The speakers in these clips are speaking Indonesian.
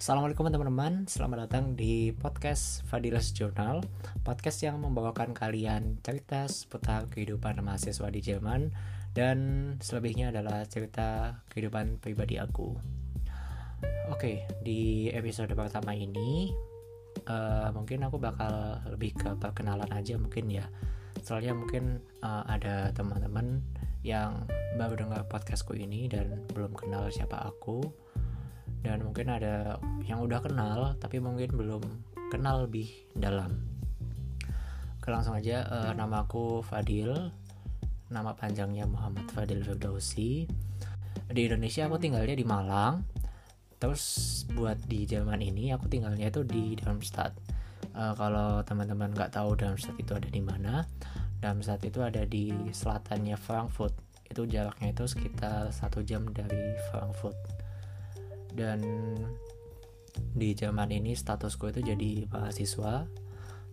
Assalamualaikum teman-teman, selamat datang di podcast Fadilas Journal Podcast yang membawakan kalian cerita seputar kehidupan mahasiswa di Jerman Dan selebihnya adalah cerita kehidupan pribadi aku. Oke, di episode pertama ini uh, Mungkin aku bakal lebih ke perkenalan aja mungkin ya. Soalnya mungkin uh, ada teman-teman yang baru dengar podcastku ini dan belum kenal siapa aku dan mungkin ada yang udah kenal tapi mungkin belum kenal lebih dalam. Oke langsung aja uh, nama aku Fadil. Nama panjangnya Muhammad Fadil Firdausi. Di Indonesia aku tinggalnya di Malang. Terus buat di Jerman ini aku tinggalnya itu di Darmstadt. Uh, kalau teman-teman nggak tahu Darmstadt itu ada di mana Darmstadt itu ada di selatannya Frankfurt. Itu jaraknya itu sekitar satu jam dari Frankfurt dan di zaman ini statusku itu jadi mahasiswa.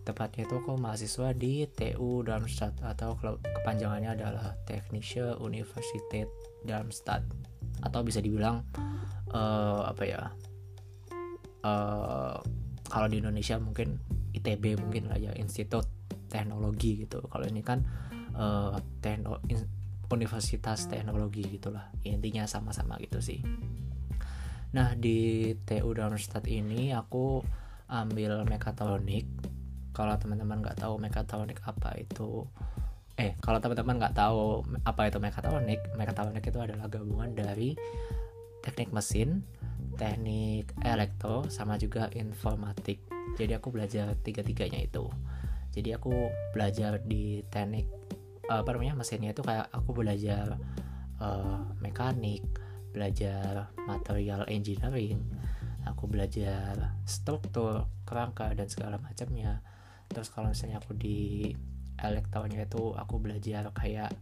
Tepatnya itu aku mahasiswa di TU Darmstadt atau kepanjangannya adalah Technische Universität Darmstadt. Atau bisa dibilang uh, apa ya uh, kalau di Indonesia mungkin ITB mungkin lah ya Institut Teknologi gitu. Kalau ini kan uh, Universitas Teknologi gitulah. Intinya sama-sama gitu sih Nah di TU Darmstadt ini aku ambil mekatronik. Kalau teman-teman nggak tahu mekatronik apa itu, eh kalau teman-teman nggak tahu apa itu mekatronik, mekatronik itu adalah gabungan dari teknik mesin, teknik elektro, sama juga informatik. Jadi aku belajar tiga-tiganya itu. Jadi aku belajar di teknik apa namanya mesinnya itu kayak aku belajar uh, mekanik, belajar material engineering aku belajar struktur kerangka dan segala macamnya. Terus kalau misalnya aku di elektronya itu aku belajar kayak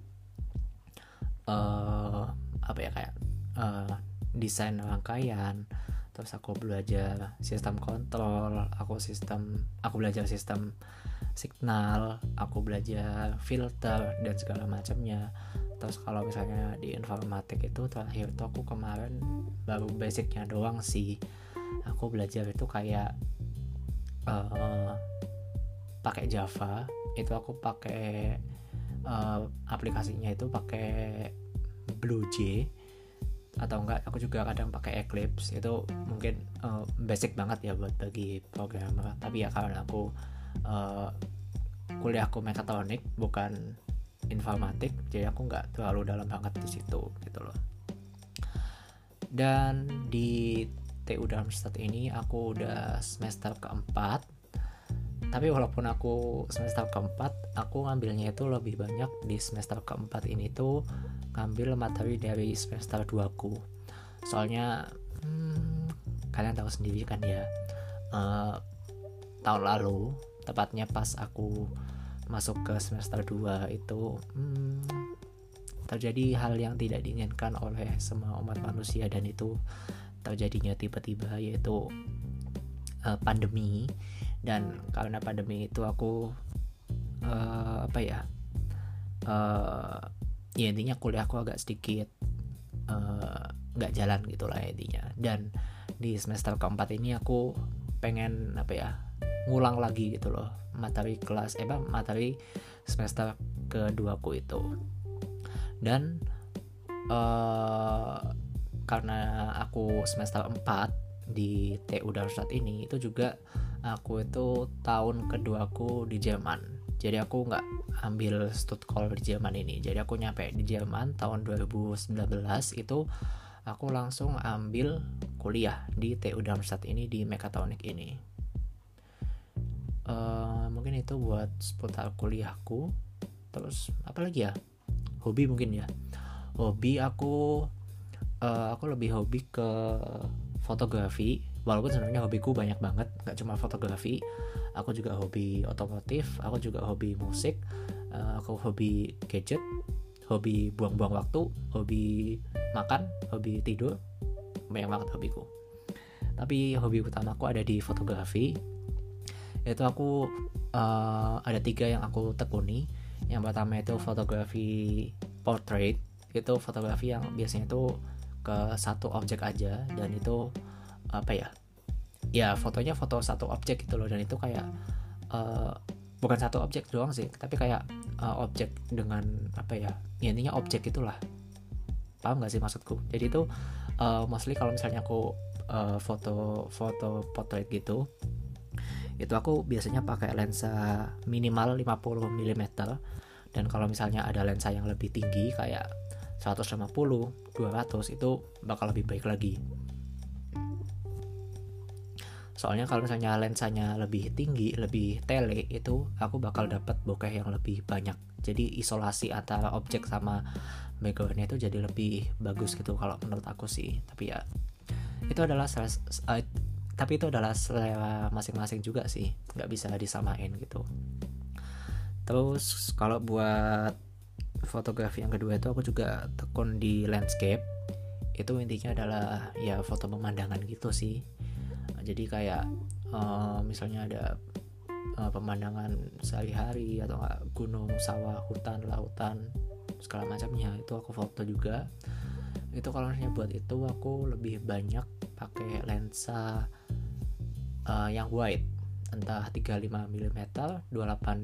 uh, apa ya kayak uh, desain rangkaian. Terus aku belajar sistem kontrol aku sistem aku belajar sistem signal aku belajar filter dan segala macamnya terus kalau misalnya di informatik itu terakhir tuh aku kemarin baru basicnya doang sih. Aku belajar itu kayak uh, pakai Java. Itu aku pakai uh, aplikasinya itu pakai BlueJ atau enggak aku juga kadang pakai Eclipse. Itu mungkin uh, basic banget ya buat bagi programmer. Tapi ya karena aku uh, kuliah aku mekatronik bukan informatik jadi aku nggak terlalu dalam banget di situ gitu loh. Dan di TU Darmstadt ini aku udah semester keempat. Tapi walaupun aku semester keempat aku ngambilnya itu lebih banyak di semester keempat ini tuh ngambil materi dari semester 2 ku. Soalnya hmm, kalian tahu sendiri kan ya uh, tahun lalu tepatnya pas aku masuk ke semester 2 itu hmm, terjadi hal yang tidak diinginkan oleh semua umat manusia. Dan itu terjadinya tiba-tiba yaitu uh, pandemi. Dan karena pandemi itu aku uh, apa ya uh, ya intinya kuliahku agak sedikit nggak uh, jalan gitulah intinya. Dan di semester keempat ini aku pengen apa ya ngulang lagi gitu loh materi kelas eh materi semester kedua ku itu. Dan uh, karena aku semester 4 di TU Darmstadt ini itu juga aku itu tahun keduaku di Jerman. Jadi aku nggak ambil call di Jerman ini. Jadi aku nyampe di Jerman tahun 2019 itu aku langsung ambil kuliah di TU Darmstadt ini di mekatronik ini uh, mungkin itu buat seputar kuliahku. Terus apa lagi ya? Hobi mungkin ya. Hobi aku uh, aku lebih hobi ke fotografi. Walaupun sebenarnya hobiku banyak banget nggak cuma fotografi. Aku juga hobi otomotif aku juga hobi musik. Uh, aku hobi gadget hobi buang-buang waktu hobi makan hobi tidur. Banyak banget hobiku. Tapi hobi utamaku ada di fotografi itu aku uh, ada tiga yang aku tekuni. Yang pertama itu fotografi portrait. Itu fotografi yang biasanya itu ke satu objek aja. Dan itu apa ya ya fotonya foto satu objek gitu loh. Dan itu kayak uh, bukan satu objek doang sih tapi kayak uh, objek dengan apa ya, ya intinya objek itulah paham gak sih maksudku? Jadi itu uh, mostly kalau misalnya aku uh, foto foto portrait gitu itu aku biasanya pakai lensa minimal 50 mm dan kalau misalnya ada lensa yang lebih tinggi kayak 150 200 itu bakal lebih baik lagi. Soalnya kalau misalnya lensanya lebih tinggi lebih tele itu aku bakal dapat bokeh yang lebih banyak. Jadi isolasi antara objek sama backgroundnya itu jadi lebih bagus gitu kalau menurut aku sih. Tapi ya itu adalah tapi itu adalah selera masing-masing juga sih nggak bisa disamain gitu. Terus kalau buat fotografi yang kedua itu aku juga tekun di landscape. Itu intinya adalah ya foto pemandangan gitu sih. Jadi kayak uh, misalnya ada uh, pemandangan sehari-hari atau enggak gunung sawah hutan lautan segala macamnya itu aku foto juga. Itu kalau misalnya buat itu aku lebih banyak pakai lensa uh, yang wide. Entah 35 mm 28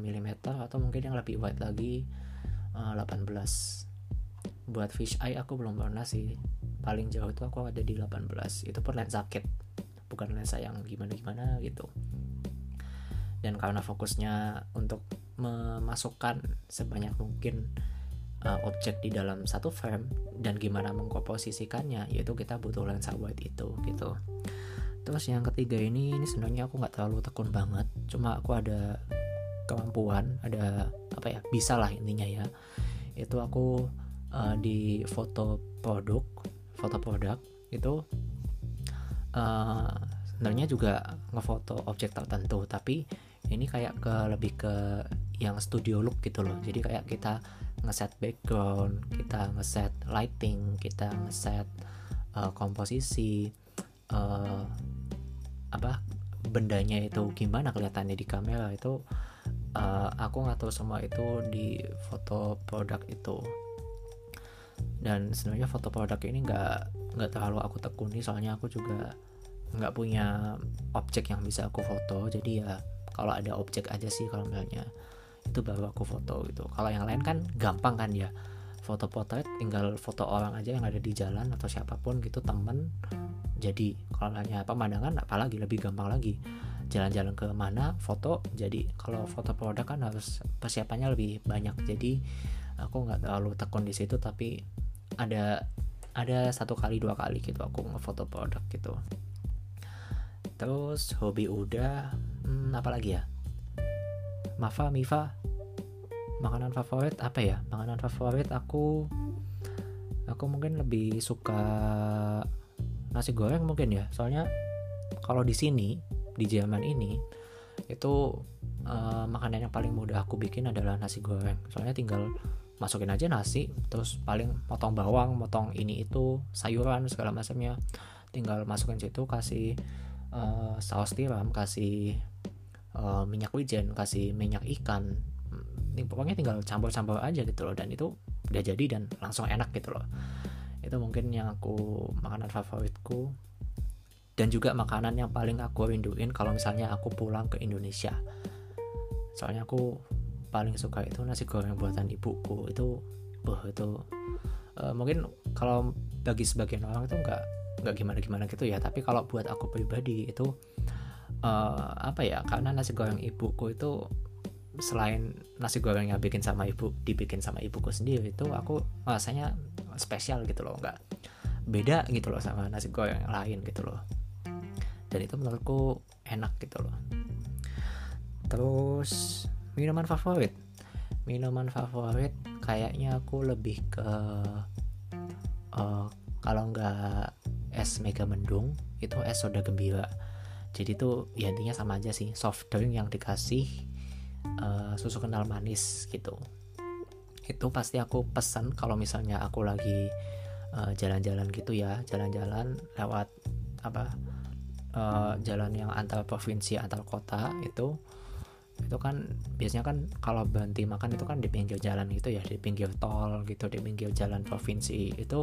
mm atau mungkin yang lebih wide lagi uh, 18 buat fish eye aku belum pernah sih. Paling jauh itu aku ada di 18 itu pun lensa kit bukan lensa yang gimana-gimana gitu. Dan karena fokusnya untuk memasukkan sebanyak mungkin uh, objek di dalam satu frame dan gimana mengkomposisikannya yaitu kita butuh lensa wide itu gitu terus yang ketiga ini ini sebenarnya aku nggak terlalu tekun banget. Cuma aku ada kemampuan ada apa ya bisa lah intinya ya. Itu aku uh, di foto produk foto produk itu uh, sebenarnya juga ngefoto objek tertentu. Tapi ini kayak ke lebih ke yang studio look gitu loh. Jadi kayak kita ngeset background kita ngeset lighting kita ngeset uh, komposisi uh, apa bendanya itu gimana kelihatannya di kamera itu uh, aku nggak tahu semua itu di foto produk itu. Dan sebenarnya foto produk ini nggak nggak terlalu aku tekuni soalnya aku juga nggak punya objek yang bisa aku foto. Jadi ya kalau ada objek aja sih kalau misalnya itu baru aku foto gitu. Kalau yang lain kan gampang kan ya foto potret tinggal foto orang aja yang ada di jalan atau siapa pun gitu temen jadi kalau hanya pemandangan apalagi lebih gampang lagi. Jalan-jalan ke mana foto. Jadi kalau foto produk kan harus persiapannya lebih banyak. Jadi aku nggak terlalu tekun di situ tapi ada ada satu kali dua kali gitu aku ngefoto produk gitu. Terus hobi udah hmm, apa lagi ya? Mafa Mifa. Makanan favorit apa ya? Makanan favorit aku aku mungkin lebih suka nasi goreng mungkin ya. Soalnya kalau di sini di Jerman ini itu uh, makanan yang paling mudah aku bikin adalah nasi goreng. Soalnya tinggal masukin aja nasi terus paling potong bawang potong ini itu sayuran segala macamnya. Tinggal masukin situ kasih uh, saus tiram kasih uh, minyak wijen kasih minyak ikan. Ini pokoknya tinggal campur-campur aja gitu loh. Dan itu udah jadi dan langsung enak gitu loh itu mungkin yang aku makanan favoritku. Dan juga makanan yang paling aku rinduin kalau misalnya aku pulang ke Indonesia. Soalnya aku paling suka itu nasi goreng buatan ibuku. Itu uh, itu uh, mungkin kalau bagi sebagian orang itu nggak nggak gimana gimana gitu ya. Tapi kalau buat aku pribadi itu uh, apa ya karena nasi goreng ibuku itu selain nasi goreng yang bikin sama ibu dibikin sama ibuku sendiri itu aku rasanya spesial gitu loh nggak beda gitu loh sama nasi goreng yang lain gitu loh. Dan itu menurutku enak gitu loh. Terus minuman favorit. Minuman favorit kayaknya aku lebih ke uh, kalau nggak es mega mendung itu es soda gembira. Jadi itu ya intinya sama aja sih soft drink yang dikasih uh, susu kental manis gitu. Itu pasti aku pesan kalau misalnya aku lagi eh, jalan-jalan uh, gitu ya jalan-jalan lewat apa uh, jalan yang antar provinsi antar kota itu itu kan biasanya kan kalau berhenti makan itu kan di pinggir jalan gitu ya di pinggir tol gitu di pinggir jalan provinsi itu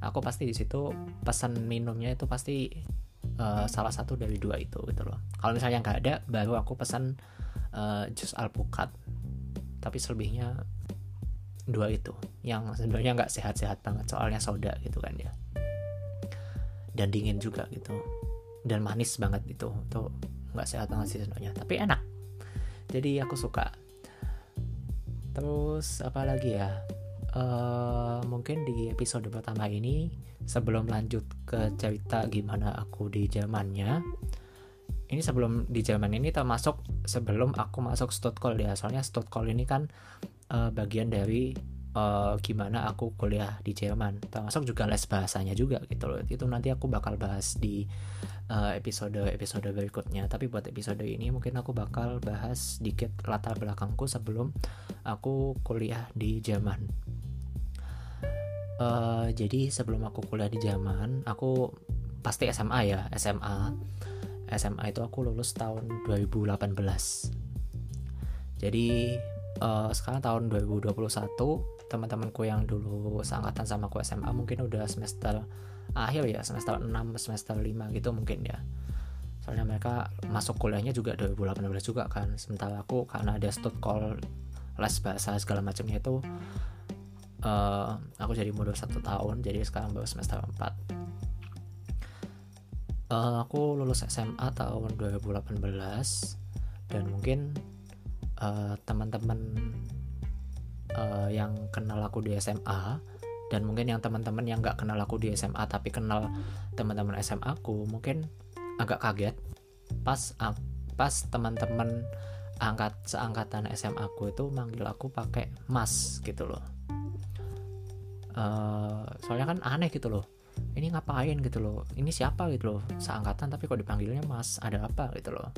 aku pasti di situ pesan minumnya itu pasti uh, salah satu dari dua itu gitu loh. Kalau misalnya nggak ada baru aku pesan uh, jus alpukat. Tapi selebihnya dua itu yang sebenarnya nggak sehat-sehat banget soalnya soda gitu kan ya. Dan dingin juga gitu. Dan manis banget itu tuh nggak sehat banget sih sebenarnya tapi enak. Jadi aku suka. Terus apa lagi ya uh, mungkin di episode pertama ini sebelum lanjut ke cerita gimana aku di Jermannya ini sebelum di Jerman ini termasuk sebelum aku masuk Stuttgart ya. Soalnya Stuttgart ini kan uh, bagian dari uh, gimana aku kuliah di Jerman. Termasuk juga les bahasanya juga gitu loh. Itu nanti aku bakal bahas di uh, episode episode berikutnya. Tapi buat episode ini mungkin aku bakal bahas sedikit latar belakangku sebelum aku kuliah di Jerman uh, jadi sebelum aku kuliah di Jerman aku pasti SMA ya SMA SMA itu aku lulus tahun 2018 jadi uh, sekarang tahun 2021 teman-temanku yang dulu seangkatan sama aku SMA mungkin udah semester akhir ya semester 6 semester 5 gitu mungkin ya. Soalnya mereka masuk kuliahnya juga 2018 juga kan. Sementara aku karena ada stud call les bahasa segala macamnya itu uh, aku jadi mundur satu tahun jadi sekarang baru semester 4 uh, eh, aku lulus SMA tahun 2018 dan mungkin uh, teman-teman uh, yang kenal aku di SMA dan mungkin yang teman-teman yang nggak kenal aku di SMA tapi kenal teman-teman SMA aku mungkin agak kaget. Pas pas teman-teman angkat seangkatan SMA aku itu manggil aku pakai mas gitu loh uh, soalnya kan aneh gitu loh. Ini ngapain gitu loh? Ini siapa gitu loh? Seangkatan tapi kok dipanggilnya mas ada apa gitu loh.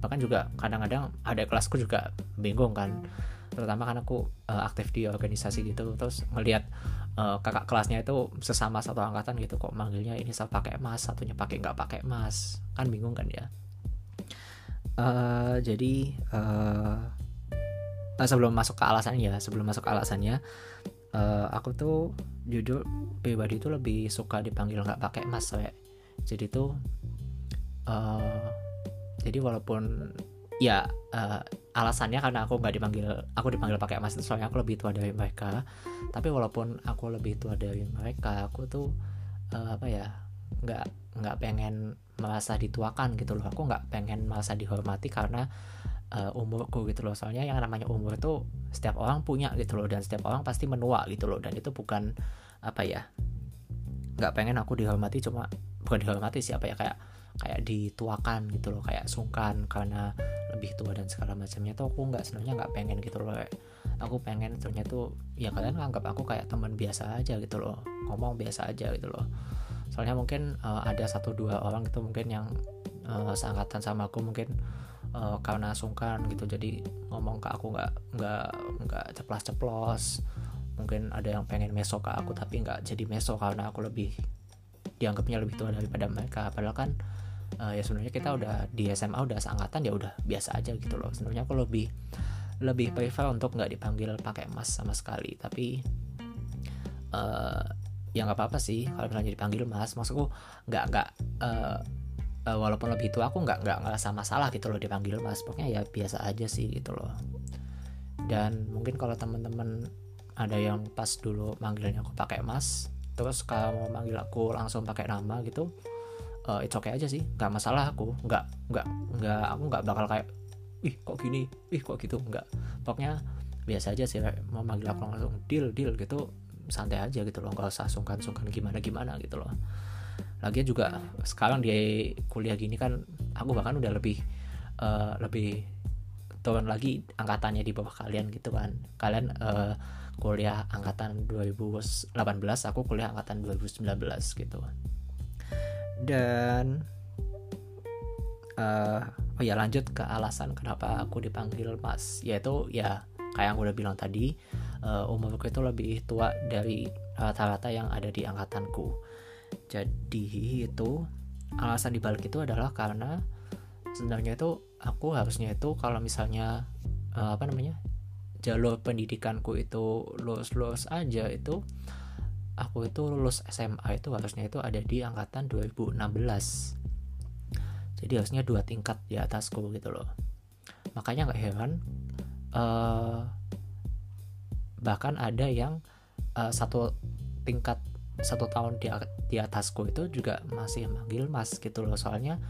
Bahkan juga kadang-kadang ada kelasku juga bingung kan. Terutama karena aku uh, aktif di organisasi gitu. Terus ngelihat uh, kakak kelasnya itu sesama satu angkatan gitu. Kok manggilnya ini saya pakai emas satunya pakai nggak pakai emas kan bingung kan ya. Uh, jadi uh, sebelum masuk ke alasannya ya sebelum masuk ke alasannya uh, aku tuh jujur pribadi itu lebih suka dipanggil nggak pakai emas so ya jadi tuh uh, jadi walaupun ya uh, alasannya karena aku nggak dipanggil aku dipanggil pakai emas itu soalnya aku lebih tua dari mereka. Tapi walaupun aku lebih tua dari mereka aku tuh uh, apa ya nggak nggak pengen merasa dituakan gitu loh. Aku nggak pengen merasa dihormati karena uh, umurku gitu loh. Soalnya yang namanya umur itu setiap orang punya gitu loh. Dan setiap orang pasti menua gitu loh. Dan itu bukan apa ya nggak pengen aku dihormati. Cuma bukan dihormati siapa ya kayak kayak dituakan gitu loh. Kayak sungkan karena lebih tua dan segala macamnya. Tuh aku nggak sebenarnya nggak pengen gitu loh. Aku pengen sebenarnya tuh ya kalian anggap aku kayak teman biasa aja gitu loh. Ngomong biasa aja gitu loh. Soalnya mungkin uh, ada satu dua orang gitu mungkin yang uh, seangkatan sama aku mungkin uh, karena sungkan gitu. Jadi ngomong ke aku nggak nggak nggak ceplos ceplos mungkin ada yang pengen meso ke aku tapi nggak jadi meso karena aku lebih dianggapnya lebih tua daripada mereka. Padahal kan uh, ya sebenarnya kita udah di SMA udah seangkatan ya udah biasa aja gitu loh. Sebenarnya aku lebih lebih prefer untuk nggak dipanggil pakai emas sama sekali. Tapi uh, ya nggak apa-apa sih kalau misalnya dipanggil mas. Maksudku nggak nggak uh, uh, walaupun lebih tua aku nggak nggak ngerasa masalah gitu loh dipanggil mas. Pokoknya ya biasa aja sih gitu loh. Dan mungkin kalau teman-teman ada yang pas dulu manggilnya aku pakai mas terus kalau mau manggil aku langsung pakai nama gitu uh, it's okay aja sih. Nggak masalah aku. Nggak nggak nggak aku nggak bakal kayak ih kok gini? Ih kok gitu? Nggak. Pokoknya biasa aja sih mau manggil aku langsung deal deal gitu. Santai aja gitu loh. Nggak usah sungkan sungkan gimana gimana gitu loh lagi juga sekarang di kuliah gini kan aku bahkan udah lebih uh, lebih turun lagi angkatannya di bawah kalian gitu kan. Kalian uh, kuliah angkatan 2018 aku kuliah angkatan 2019 gitu. Dan uh, oh ya lanjut ke alasan kenapa aku dipanggil mas. Yaitu ya kayak yang udah bilang tadi uh, umurku itu lebih tua dari rata-rata yang ada di angkatanku jadi itu alasan dibalik itu adalah karena sebenarnya itu aku harusnya itu kalau misalnya uh, apa namanya jalur pendidikanku itu lulus-lulus aja itu aku itu lulus SMA itu harusnya itu ada di angkatan 2016 jadi harusnya dua tingkat di atasku gitu loh. Makanya nggak heran uh, bahkan ada yang uh, satu tingkat satu tahun di, di atasku itu juga masih manggil mas gitu loh. Soalnya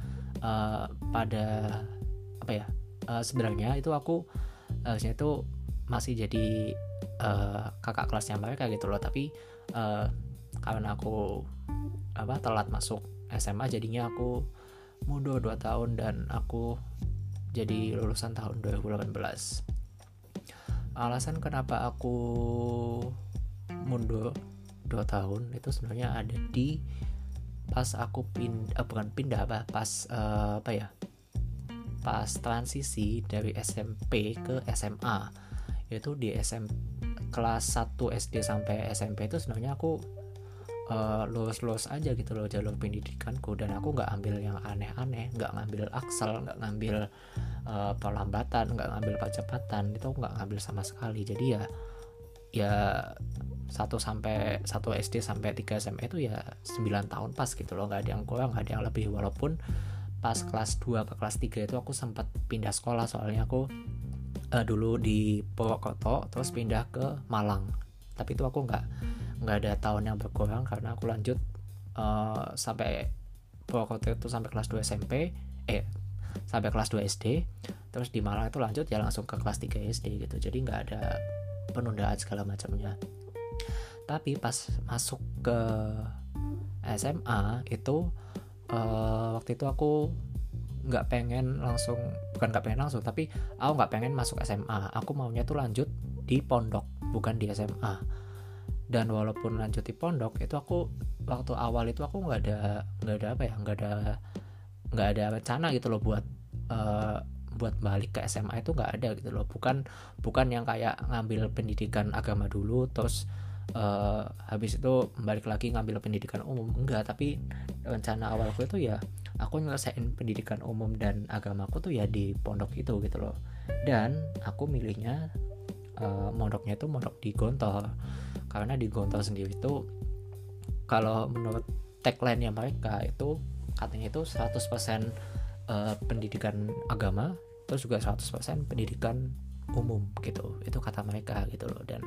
uh, pada apa ya uh, sebenarnya itu aku harusnya itu masih jadi uh, kakak kelasnya mereka gitu loh. Tapi uh, karena aku apa telat masuk SMA jadinya aku mundur 2 tahun dan aku jadi lulusan tahun 2018 alasan kenapa aku mundur 2 tahun itu sebenarnya ada di pas aku pindah eh, bukan pindah apa pas uh, apa ya pas transisi dari SMP ke SMA itu di SM kelas 1 SD sampai SMP itu sebenarnya aku uh, lulus-lulus aja gitu loh jalur pendidikanku. Dan aku nggak ambil yang aneh-aneh nggak ngambil aksel nggak ngambil uh, perlambatan nggak ngambil percepatan itu nggak ngambil sama sekali. Jadi ya ya satu sampai satu SD sampai 3 SMA itu ya 9 tahun pas gitu loh. Nggak ada yang kurang nggak ada yang lebih. Walaupun pas kelas 2 ke kelas 3 itu aku sempat pindah sekolah. Soalnya aku uh, dulu di Purwokerto terus pindah ke Malang. Tapi itu aku nggak nggak ada tahun yang berkurang karena aku lanjut uh, sampai Purwokerto itu sampai kelas 2 SMP eh sampai kelas 2 SD terus di Malang itu lanjut ya langsung ke kelas 3 SD gitu. Jadi nggak ada penundaan segala macamnya. Tapi pas masuk ke SMA itu uh, waktu itu aku nggak pengen langsung bukan nggak pengen langsung tapi aku nggak pengen masuk SMA aku maunya tuh lanjut di pondok bukan di SMA dan walaupun lanjut di pondok itu aku waktu awal itu aku nggak ada nggak ada apa ya nggak ada nggak ada rencana gitu loh buat uh, buat balik ke SMA itu nggak ada gitu loh. Bukan bukan yang kayak ngambil pendidikan agama dulu terus uh, habis itu balik lagi ngambil pendidikan umum. Enggak tapi rencana awalku itu ya aku nyelesain pendidikan umum dan agamaku tuh ya di pondok itu gitu loh. Dan aku milihnya uh, mondoknya itu mondok di Gontor. Karena di Gontor sendiri itu kalau menurut tagline nya mereka itu katanya itu 100% uh, eh, pendidikan agama terus juga 100% pendidikan umum gitu. Itu kata mereka gitu loh. Dan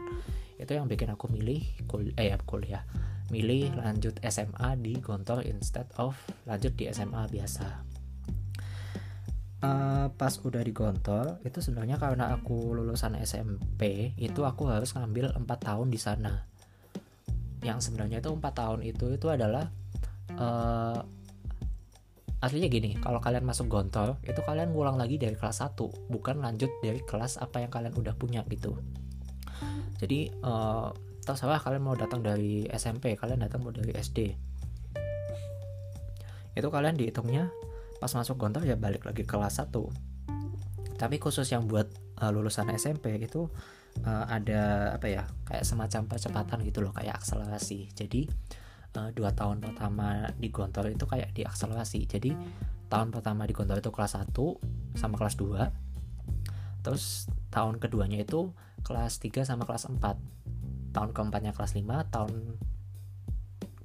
itu yang bikin aku milih kul eh ya kuliah. Milih lanjut SMA di Gontor instead of lanjut di SMA biasa. Uh, pas udah di Gontor itu sebenarnya karena aku lulusan SMP itu aku harus ngambil empat tahun di sana. Yang sebenarnya itu empat tahun itu itu adalah uh, aslinya gini kalau kalian masuk Gontor itu kalian ngulang lagi dari kelas 1 bukan lanjut dari kelas apa yang kalian udah punya gitu. Jadi uh, terserah kalian mau datang dari SMP kalian datang mau dari SD itu kalian dihitungnya pas masuk Gontor ya balik lagi kelas 1 tapi khusus yang buat uh, lulusan SMP itu uh, ada apa ya kayak semacam percepatan gitu loh kayak akselerasi. Jadi uh, dua tahun pertama di Gontor itu kayak diakselerasi. Jadi tahun pertama di Gontor itu kelas 1 sama kelas 2 terus tahun keduanya itu kelas 3 sama kelas 4 tahun keempatnya kelas 5 tahun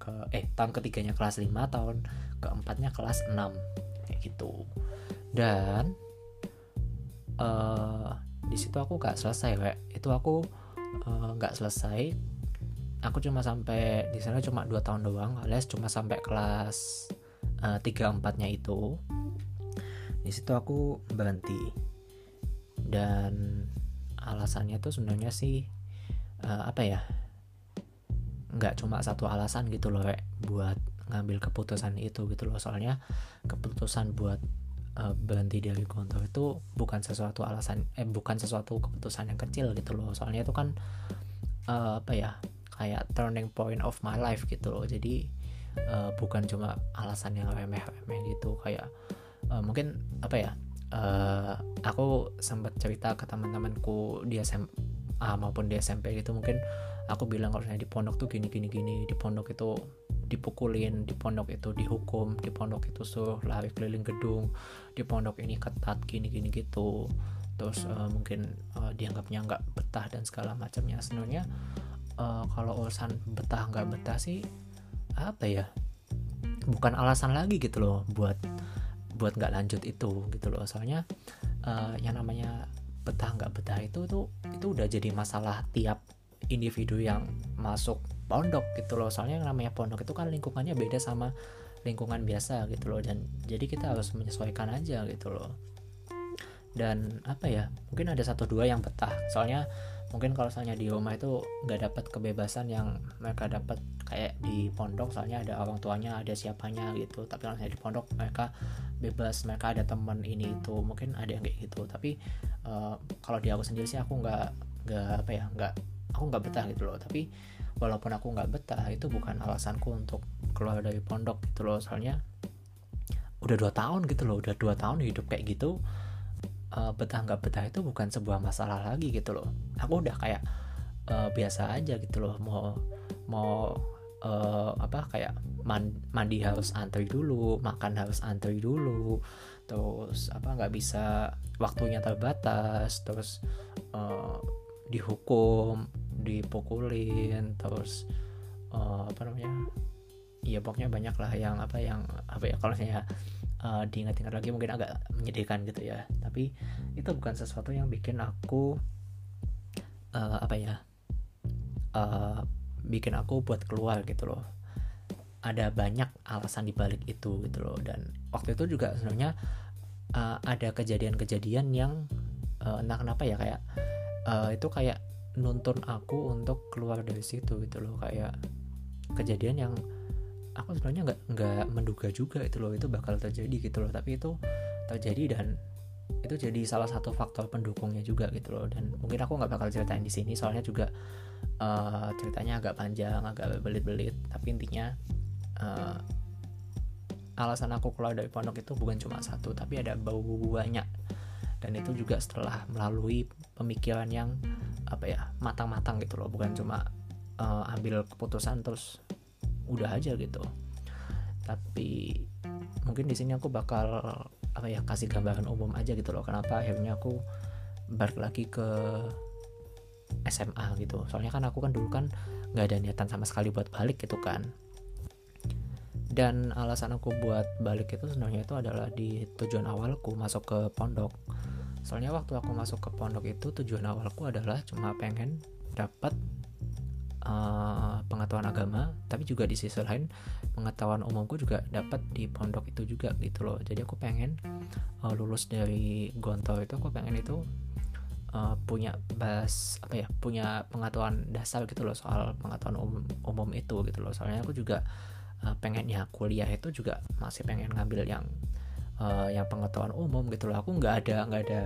ke eh tahun ketiganya kelas 5 tahun keempatnya kelas 6 kayak gitu. Dan uh, di situ aku gak selesai kayak itu aku nggak uh, selesai aku cuma sampai di sana cuma dua tahun doang alias cuma sampai kelas uh, tiga empatnya itu. Di situ aku berhenti. Dan alasannya tuh sebenarnya sih uh, apa ya nggak cuma satu alasan gitu loh Rek, buat ngambil keputusan itu gitu loh. Soalnya keputusan buat uh, berhenti dari kontor itu bukan sesuatu alasan eh bukan sesuatu keputusan yang kecil gitu loh. Soalnya itu kan uh, apa ya kayak turning point of my life gitu loh. Jadi uh, bukan cuma alasan yang remeh-remeh gitu. Kayak uh, mungkin apa ya uh, aku sempat cerita ke teman-temanku di SMA maupun di SMP gitu. Mungkin aku bilang kalau di pondok tuh gini gini gini. Di pondok itu dipukulin di pondok itu dihukum di pondok itu suruh lari keliling gedung di pondok ini ketat gini gini gitu. Terus uh, mungkin uh, dianggapnya nggak betah dan segala macamnya. Sebenarnya uh, kalau urusan betah nggak betah sih apa ya? Bukan alasan lagi gitu loh buat buat nggak lanjut itu gitu loh. Soalnya uh, yang namanya betah nggak betah itu tuh itu udah jadi masalah tiap individu yang masuk pondok gitu loh. Soalnya yang namanya pondok itu kan lingkungannya beda sama lingkungan biasa gitu loh. Dan jadi kita harus menyesuaikan aja gitu loh dan apa ya mungkin ada satu dua yang betah. Soalnya mungkin kalau misalnya di rumah itu nggak dapat kebebasan yang mereka dapat kayak di pondok soalnya ada orang tuanya ada siapanya gitu. Tapi kalau di pondok mereka bebas mereka ada teman ini itu. Mungkin ada yang kayak gitu. Tapi uh, kalau di aku sendiri sih aku nggak nggak apa ya nggak aku nggak betah gitu loh. Tapi walaupun aku nggak betah itu bukan alasanku untuk keluar dari pondok gitu loh. Soalnya udah dua tahun gitu loh udah dua tahun hidup kayak gitu uh, betah nggak betah itu bukan sebuah masalah lagi gitu loh. Aku udah kayak uh, biasa aja gitu loh. Mau mau uh, apa kayak mandi harus antri dulu makan harus antri dulu terus apa nggak bisa waktunya terbatas terus uh, dihukum dipukulin terus uh, apa namanya iya pokoknya banyak lah yang apa yang apa ya kalau saya uh, diingat-ingat lagi mungkin agak menyedihkan gitu ya. Tapi itu bukan sesuatu yang bikin aku uh, apa ya uh, bikin aku buat keluar gitu loh. Ada banyak alasan dibalik itu gitu loh. Dan waktu itu juga sebenarnya uh, ada kejadian-kejadian yang uh, entah kenapa ya kayak uh, itu kayak nuntun aku untuk keluar dari situ gitu loh. Kayak kejadian yang aku sebenarnya nggak nggak menduga juga itu loh itu bakal terjadi gitu loh. Tapi itu terjadi dan itu jadi salah satu faktor pendukungnya juga gitu loh. Dan mungkin aku nggak bakal ceritain di sini soalnya juga uh, ceritanya agak panjang agak belit-belit. Tapi intinya uh, alasan aku keluar dari pondok itu bukan cuma satu tapi ada bau banyak. Dan itu juga setelah melalui pemikiran yang apa ya matang-matang gitu loh. Bukan cuma uh, ambil keputusan terus udah aja gitu. Tapi mungkin di sini aku bakal apa ya kasih gambaran umum aja gitu loh kenapa akhirnya aku balik lagi ke SMA gitu. Soalnya kan aku kan dulu kan nggak ada niatan sama sekali buat balik gitu kan. Dan alasan aku buat balik itu sebenarnya itu adalah di tujuan awalku masuk ke pondok. Soalnya waktu aku masuk ke pondok itu tujuan awalku adalah cuma pengen dapat uh, pengetahuan agama tapi juga di sisi lain pengetahuan umumku juga dapat di pondok itu juga gitu loh. Jadi aku pengen uh, lulus dari gontor itu aku pengen itu uh, punya bas apa ya punya pengetahuan dasar gitu loh soal pengetahuan umum, umum itu gitu loh. Soalnya aku juga uh, pengennya kuliah itu juga masih pengen ngambil yang uh, yang pengetahuan umum gitu loh. Aku nggak ada nggak ada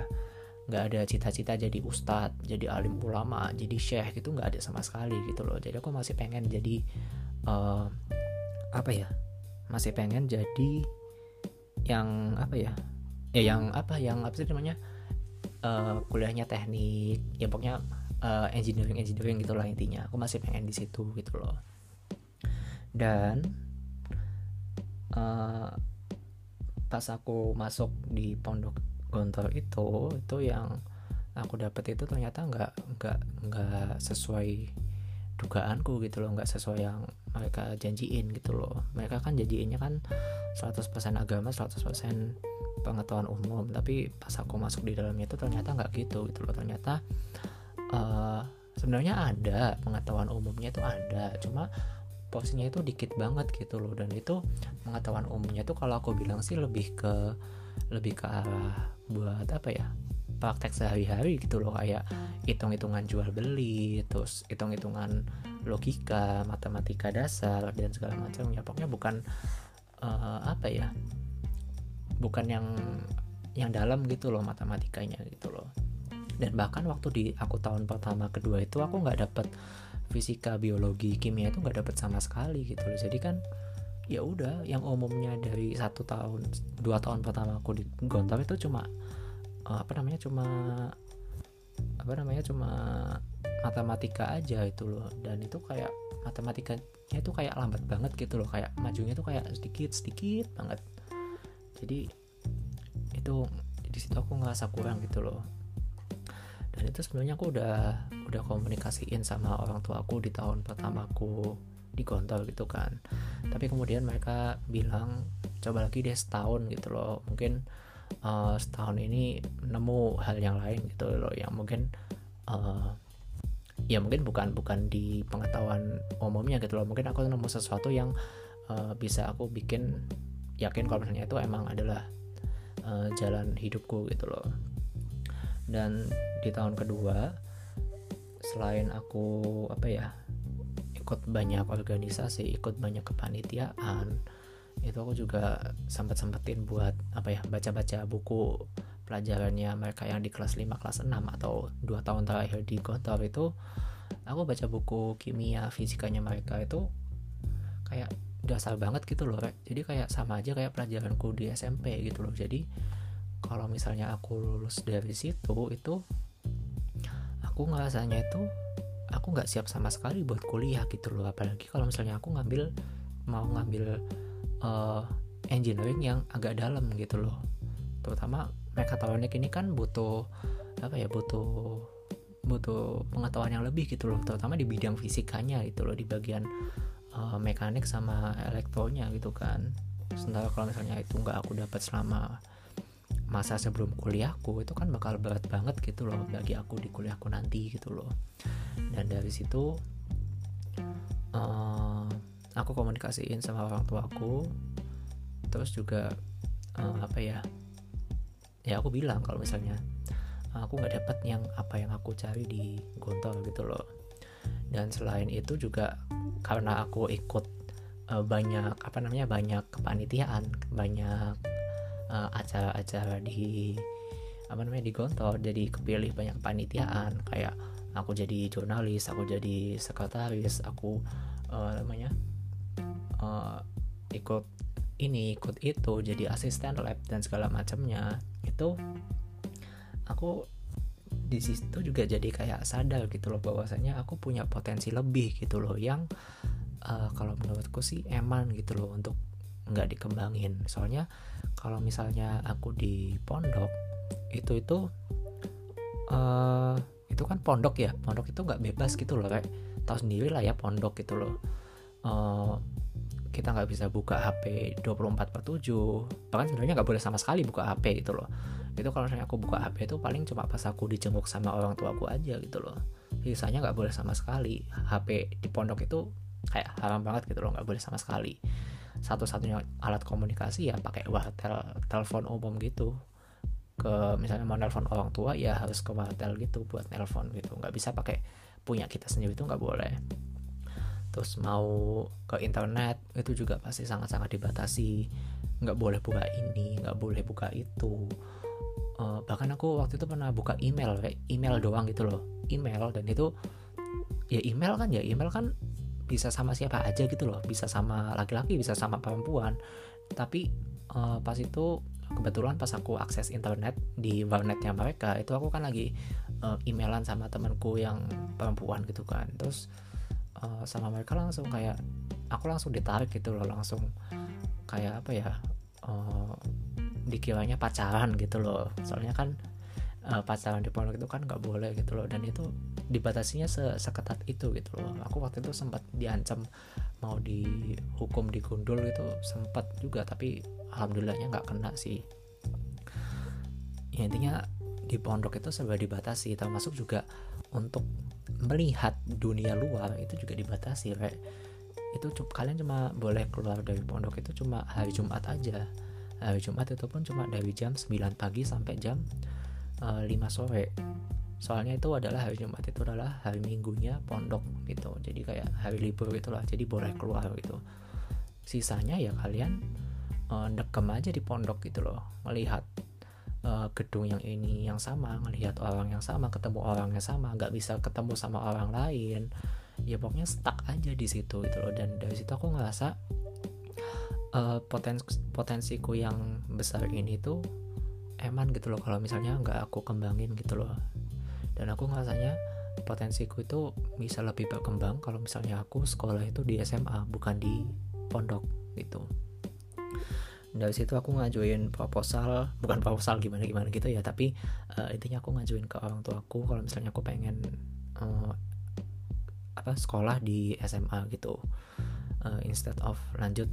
nggak ada cita-cita jadi ustadz jadi alim ulama jadi syekh gitu nggak ada sama sekali gitu loh. Jadi aku masih pengen jadi uh, apa ya masih pengen jadi yang apa ya ya yang apa yang apa sih namanya uh, kuliahnya teknik ya pokoknya uh, engineering engineering gitulah intinya. Aku masih pengen di situ gitu loh. Dan uh, pas aku masuk di pondok gontor itu itu yang aku dapat itu ternyata nggak nggak nggak sesuai dugaanku gitu loh nggak sesuai yang mereka janjiin gitu loh. Mereka kan janjiinnya kan 100% agama 100% pengetahuan umum tapi pas aku masuk di dalamnya itu ternyata nggak gitu gitu loh. Ternyata uh, sebenarnya ada pengetahuan umumnya itu ada cuma porsinya itu dikit banget gitu loh. Dan itu pengetahuan umumnya itu kalau aku bilang sih lebih ke lebih ke arah buat apa ya praktek sehari-hari gitu loh kayak hitung-hitungan jual beli terus hitung-hitungan logika matematika dasar dan segala macam. Ya pokoknya bukan uh, apa ya bukan yang yang dalam gitu loh matematikanya gitu loh. Dan bahkan waktu di aku tahun pertama kedua itu aku nggak dapet fisika biologi kimia itu nggak dapet sama sekali gitu loh. Jadi kan ya udah yang umumnya dari satu tahun dua tahun pertama aku di Gontor itu cuma uh, apa namanya cuma apa namanya cuma matematika aja itu loh. Dan itu kayak matematikanya itu kayak lambat banget gitu loh kayak majunya tuh kayak sedikit sedikit banget. Jadi itu di situ aku ngerasa kurang gitu loh. Dan itu sebenarnya aku udah udah komunikasiin sama orang tua aku di tahun pertamaku di Gontor gitu kan. Tapi kemudian mereka bilang coba lagi deh setahun gitu loh. Mungkin uh, setahun ini nemu hal yang lain gitu loh yang mungkin uh, ya mungkin bukan bukan di pengetahuan umumnya gitu loh. Mungkin aku nemu sesuatu yang uh, bisa aku bikin yakin kalau misalnya itu emang adalah uh, jalan hidupku gitu loh. Dan di tahun kedua selain aku apa ya ikut banyak organisasi ikut banyak kepanitiaan. Itu aku juga sempat sempetin buat apa ya baca-baca buku pelajarannya mereka yang di kelas 5 kelas 6 atau dua tahun terakhir di Gontor itu. Aku baca buku kimia fisikanya mereka itu kayak dasar banget gitu loh jadi kayak sama aja kayak pelajaranku di SMP gitu loh. Jadi kalau misalnya aku lulus dari situ itu aku ngerasanya itu aku nggak siap sama sekali buat kuliah gitu loh. Apalagi kalau misalnya aku ngambil mau ngambil uh, engineering yang agak dalam gitu loh. Terutama mekatronik ini kan butuh apa ya butuh butuh pengetahuan yang lebih gitu loh. Terutama di bidang fisikanya gitu loh di bagian uh, mekanik sama elektronya gitu kan. Sementara kalau misalnya itu nggak aku dapat selama masa sebelum kuliahku itu kan bakal berat banget gitu loh bagi aku di kuliahku nanti gitu loh. Dan dari situ uh, aku komunikasiin sama orang tuaku. Terus juga uh, apa ya ya aku bilang kalau misalnya aku nggak dapat yang apa yang aku cari di Gontor gitu loh. Dan selain itu juga karena aku ikut banyak apa namanya banyak kepanitiaan banyak uh, acara-acara di apa namanya di Gontor jadi kepilih banyak panitiaan kayak aku jadi jurnalis aku jadi sekretaris aku uh, namanya uh, ikut ini ikut itu jadi asisten lab dan segala macamnya. Itu aku di situ juga jadi kayak sadar gitu loh bahwasanya aku punya potensi lebih gitu loh yang uh, kalau menurutku sih eman gitu loh untuk nggak dikembangin. Soalnya kalau misalnya aku di pondok itu itu uh, itu kan pondok ya. Pondok itu nggak bebas gitu loh kayak tahu sendiri lah ya pondok gitu loh. Uh, kita nggak bisa buka HP 24 per 7 bahkan sebenarnya nggak boleh sama sekali buka HP gitu loh. Itu kalau misalnya aku buka HP itu paling cuma pas aku dijenguk sama orang tua aku aja gitu loh. Sisanya nggak boleh sama sekali. HP di pondok itu kayak haram banget gitu loh nggak boleh sama sekali satu-satunya alat komunikasi ya pakai wartel telepon umum gitu. Ke misalnya mau nelpon orang tua ya harus ke wartel gitu buat nelpon gitu. Nggak bisa pakai punya kita sendiri itu nggak boleh. Terus mau ke internet itu juga pasti sangat-sangat dibatasi. Nggak boleh buka ini nggak boleh buka itu. Uh, bahkan aku waktu itu pernah buka email kayak email doang gitu loh. Email dan itu ya email kan ya email kan bisa sama siapa aja gitu loh. Bisa sama laki-laki bisa sama perempuan. Tapi uh, pas itu kebetulan pas aku akses internet di warnetnya mereka itu aku kan lagi uh, emailan sama temanku yang perempuan gitu kan. Terus uh, sama mereka langsung kayak aku langsung ditarik gitu loh langsung kayak apa ya uh, dikiranya pacaran gitu loh. Soalnya kan uh, pacaran di pondok itu kan nggak boleh gitu loh. Dan itu dibatasinya se seketat itu gitu loh. Aku waktu itu sempat diancam mau dihukum digundul gitu sempat juga tapi alhamdulillahnya nggak kena sih. Ya intinya di pondok itu serba dibatasi termasuk juga untuk melihat dunia luar itu juga dibatasi kayak itu kalian cuma boleh keluar dari pondok itu cuma hari Jumat aja. Hari Jumat itu pun cuma dari jam 9 pagi sampai jam uh, eh, 5 sore soalnya itu adalah hari Jumat itu adalah hari minggunya pondok gitu. Jadi kayak hari libur gitulah jadi boleh keluar gitu. Sisanya ya kalian uh, dekem aja di pondok gitu loh melihat uh, gedung yang ini yang sama melihat orang yang sama ketemu orang yang sama nggak bisa ketemu sama orang lain. Ya pokoknya stuck aja di situ gitu loh. Dan dari situ aku ngerasa uh, potensi potensiku yang besar ini tuh eman gitu loh kalau misalnya nggak aku kembangin gitu loh. Dan aku ngerasanya potensiku itu bisa lebih berkembang kalau misalnya aku sekolah itu di SMA bukan di pondok gitu. Dari situ aku ngajuin proposal bukan proposal gimana gimana gitu ya tapi uh, intinya aku ngajuin ke orang tua aku kalau misalnya aku pengen uh, apa sekolah di SMA gitu. Uh, instead of lanjut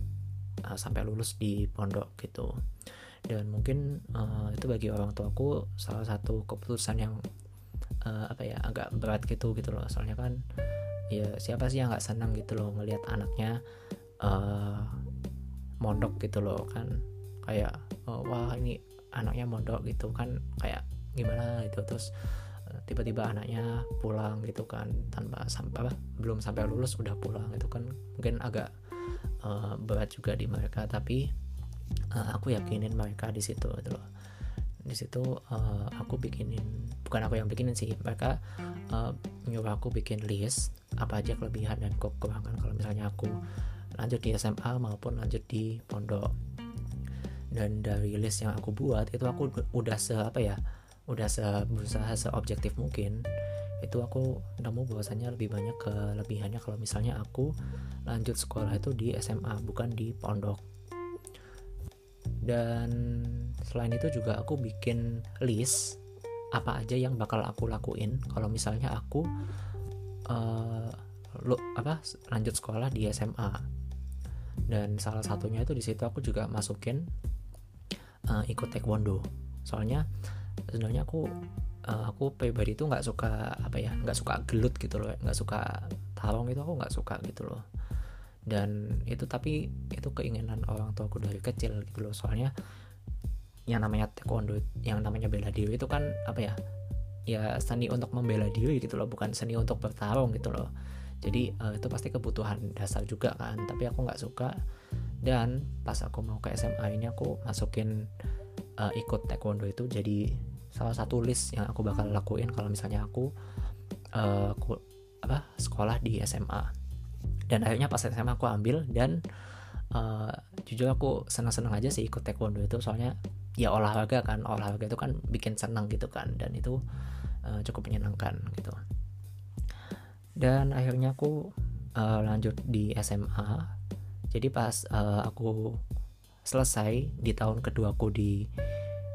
uh, sampai lulus di pondok gitu dan mungkin uh, itu bagi orang tuaku salah satu keputusan yang uh, apa ya agak berat gitu gitu loh. Soalnya kan ya siapa sih yang nggak senang gitu loh ngelihat anaknya uh, mondok gitu loh kan. Kayak oh, wah ini anaknya mondok gitu kan. Kayak gimana? gitu. Terus tiba-tiba anaknya pulang gitu kan tanpa sampai belum sampai lulus udah pulang itu kan. Mungkin agak uh, berat juga di mereka. Tapi uh, aku yakinin mereka di situ gitu loh. Di situ uh, aku bikinin bukan aku yang bikinin sih mereka uh, nyuruh aku bikin list apa aja kelebihan dan kekurangan kalau misalnya aku lanjut di SMA maupun lanjut di pondok. Dan dari list yang aku buat itu aku udah se apa ya udah se berusaha seobjektif mungkin itu aku nemu bahwasannya lebih banyak kelebihannya. Kalau misalnya aku lanjut sekolah itu di SMA bukan di pondok dan selain itu juga aku bikin list apa aja yang bakal aku lakuin. Kalau misalnya aku uh, lo apa lanjut sekolah di SMA dan salah satunya itu di situ aku juga masukin uh, ikut taekwondo. Soalnya sebenarnya aku uh, aku pribadi itu nggak suka apa ya nggak suka gelut gitu loh nggak suka tarung itu aku nggak suka gitu loh dan itu tapi itu keinginan orang tua aku dari kecil gitu loh. Soalnya yang namanya taekwondo yang namanya bela diri itu kan apa ya? Ya seni untuk membela diri gitu loh bukan seni untuk bertarung gitu loh. Jadi uh, itu pasti kebutuhan dasar juga kan tapi aku nggak suka. Dan pas aku mau ke SMA ini aku masukin uh, ikut taekwondo itu jadi salah satu list yang aku bakal lakuin kalau misalnya aku uh, aku apa sekolah di SMA dan akhirnya pas SMA aku ambil dan uh, jujur aku senang-senang aja sih ikut taekwondo itu. Soalnya ya olahraga kan olahraga itu kan bikin senang gitu kan. Dan itu uh, cukup menyenangkan gitu. Dan akhirnya aku uh, lanjut di SMA jadi pas uh, aku selesai di tahun kedua aku di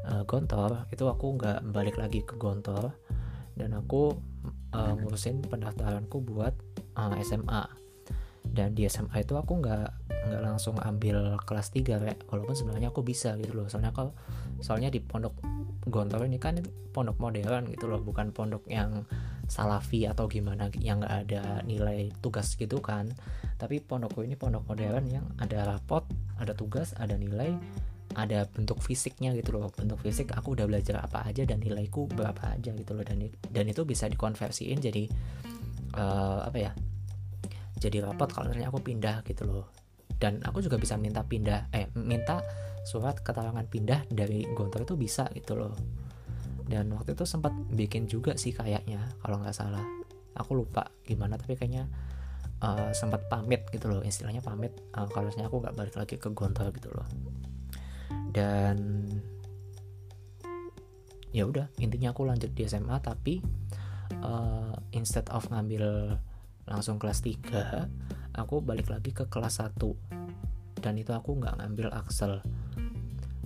uh, Gontor itu aku nggak balik lagi ke Gontor. Dan aku uh, ngurusin pendaftaranku buat uh, SMA dan di SMA itu aku nggak nggak langsung ambil kelas 3 kayak walaupun sebenarnya aku bisa gitu loh. Soalnya kalau soalnya di pondok Gontor ini kan pondok modern gitu loh bukan pondok yang salafi atau gimana yang nggak ada nilai tugas gitu kan. Tapi pondokku ini pondok modern yang ada rapot ada tugas ada nilai ada bentuk fisiknya gitu loh. Bentuk fisik aku udah belajar apa aja dan nilaiku berapa aja gitu loh. Dan dan itu bisa dikonversiin jadi uh, apa ya jadi rapat kalau misalnya aku pindah gitu loh. Dan aku juga bisa minta pindah eh minta surat keterangan pindah dari Gontor itu bisa gitu loh. Dan waktu itu sempat bikin juga sih kayaknya kalau nggak salah. Aku lupa gimana tapi kayaknya uh, sempat pamit gitu loh. Istilahnya pamit uh, kalau misalnya aku nggak balik lagi ke Gontor gitu loh. Dan ya udah intinya aku lanjut di SMA tapi uh, instead of ngambil langsung kelas 3 aku balik lagi ke kelas 1 dan itu aku nggak ngambil Axel.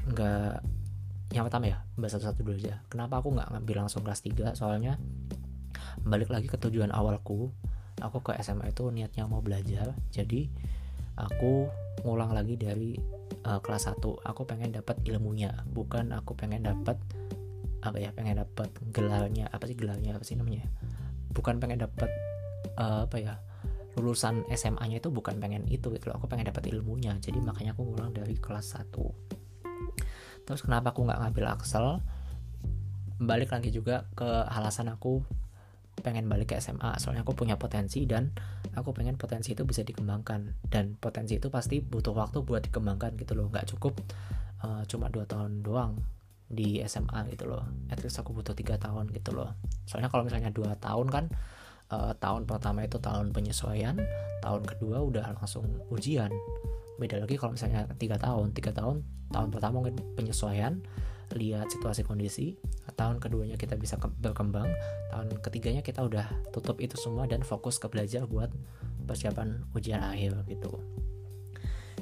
Nggak yang pertama ya bahasa satu dulu aja. Kenapa aku nggak ngambil langsung kelas 3 soalnya balik lagi ke tujuan awalku. Aku ke SMA itu niatnya mau belajar. Jadi aku ngulang lagi dari uh, kelas 1 aku pengen dapat ilmunya. Bukan aku pengen dapat apa ya pengen dapat gelarnya. Apa sih gelarnya? Apa sih namanya? Bukan pengen dapat uh, apa ya lulusan SMA-nya itu bukan pengen itu gitu loh. Aku pengen dapat ilmunya. Jadi makanya aku ngulang dari kelas 1 terus kenapa aku nggak ngambil Axel? Balik lagi juga ke alasan aku pengen balik ke SMA soalnya aku punya potensi dan aku pengen potensi itu bisa dikembangkan. Dan potensi itu pasti butuh waktu buat dikembangkan gitu loh. Nggak cukup uh, cuma dua tahun doang di SMA gitu loh. At least aku butuh tiga tahun gitu loh. Soalnya kalau misalnya dua tahun kan uh, tahun pertama itu tahun penyesuaian tahun kedua udah langsung ujian. Beda lagi kalau misalnya tiga tahun tiga tahun tahun pertama mungkin penyesuaian lihat situasi kondisi tahun keduanya kita bisa berkembang tahun ketiganya kita udah tutup itu semua dan fokus ke belajar buat persiapan ujian akhir gitu.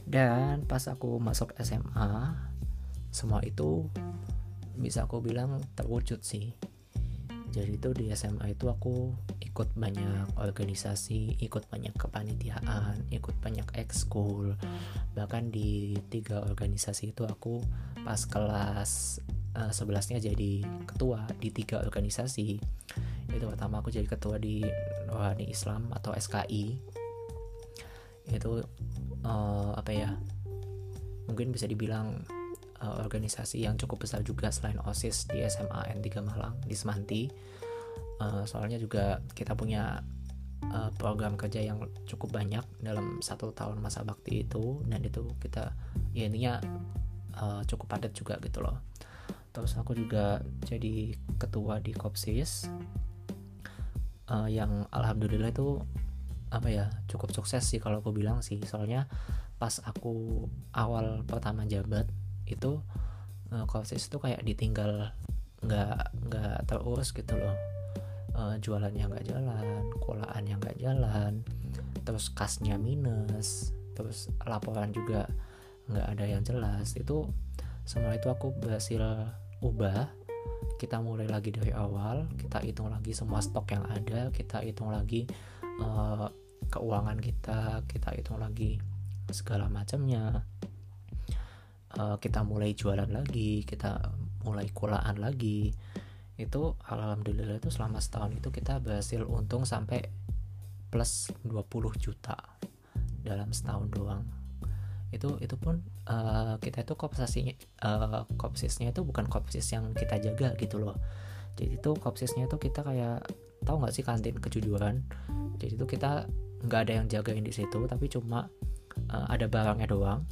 Dan pas aku masuk SMA semua itu bisa aku bilang terwujud sih jadi itu di SMA itu aku ikut banyak organisasi ikut banyak kepanitiaan ikut banyak ekskul. Bahkan di tiga organisasi itu aku pas kelas uh, jadi ketua di tiga organisasi. Itu pertama aku jadi ketua di Rohani Islam atau SKI itu uh, apa ya mungkin bisa dibilang uh, organisasi yang cukup besar juga selain OSIS di SMA N3 Malang di Semanti. Uh, soalnya juga kita punya uh, program kerja yang cukup banyak dalam satu tahun masa bakti itu dan itu kita ya intinya uh, cukup padat juga gitu loh. Terus aku juga jadi ketua di Kopsis uh, yang alhamdulillah itu apa ya cukup sukses sih kalau aku bilang sih soalnya pas aku awal pertama jabat itu uh, Kopsis itu kayak ditinggal nggak nggak terurus gitu loh. Uh, jualannya nggak jalan kolaannya nggak jalan terus kasnya minus terus laporan juga nggak ada yang jelas. Itu semua itu aku berhasil ubah kita mulai lagi dari awal kita hitung lagi semua stok yang ada kita hitung lagi uh, keuangan kita kita hitung lagi segala macamnya uh, kita mulai jualan lagi kita mulai kulaan lagi. Itu alhamdulillah itu selama setahun itu kita berhasil untung sampai plus 20 juta dalam setahun doang. Itu itu pun uh, kita itu kopsasinya uh, kopsisnya itu bukan kopsis yang kita jaga gitu loh. Jadi itu kopsisnya itu kita kayak tahu nggak sih kantin kejujuran? Jadi itu kita nggak ada yang jagain di situ tapi cuma uh, ada barangnya doang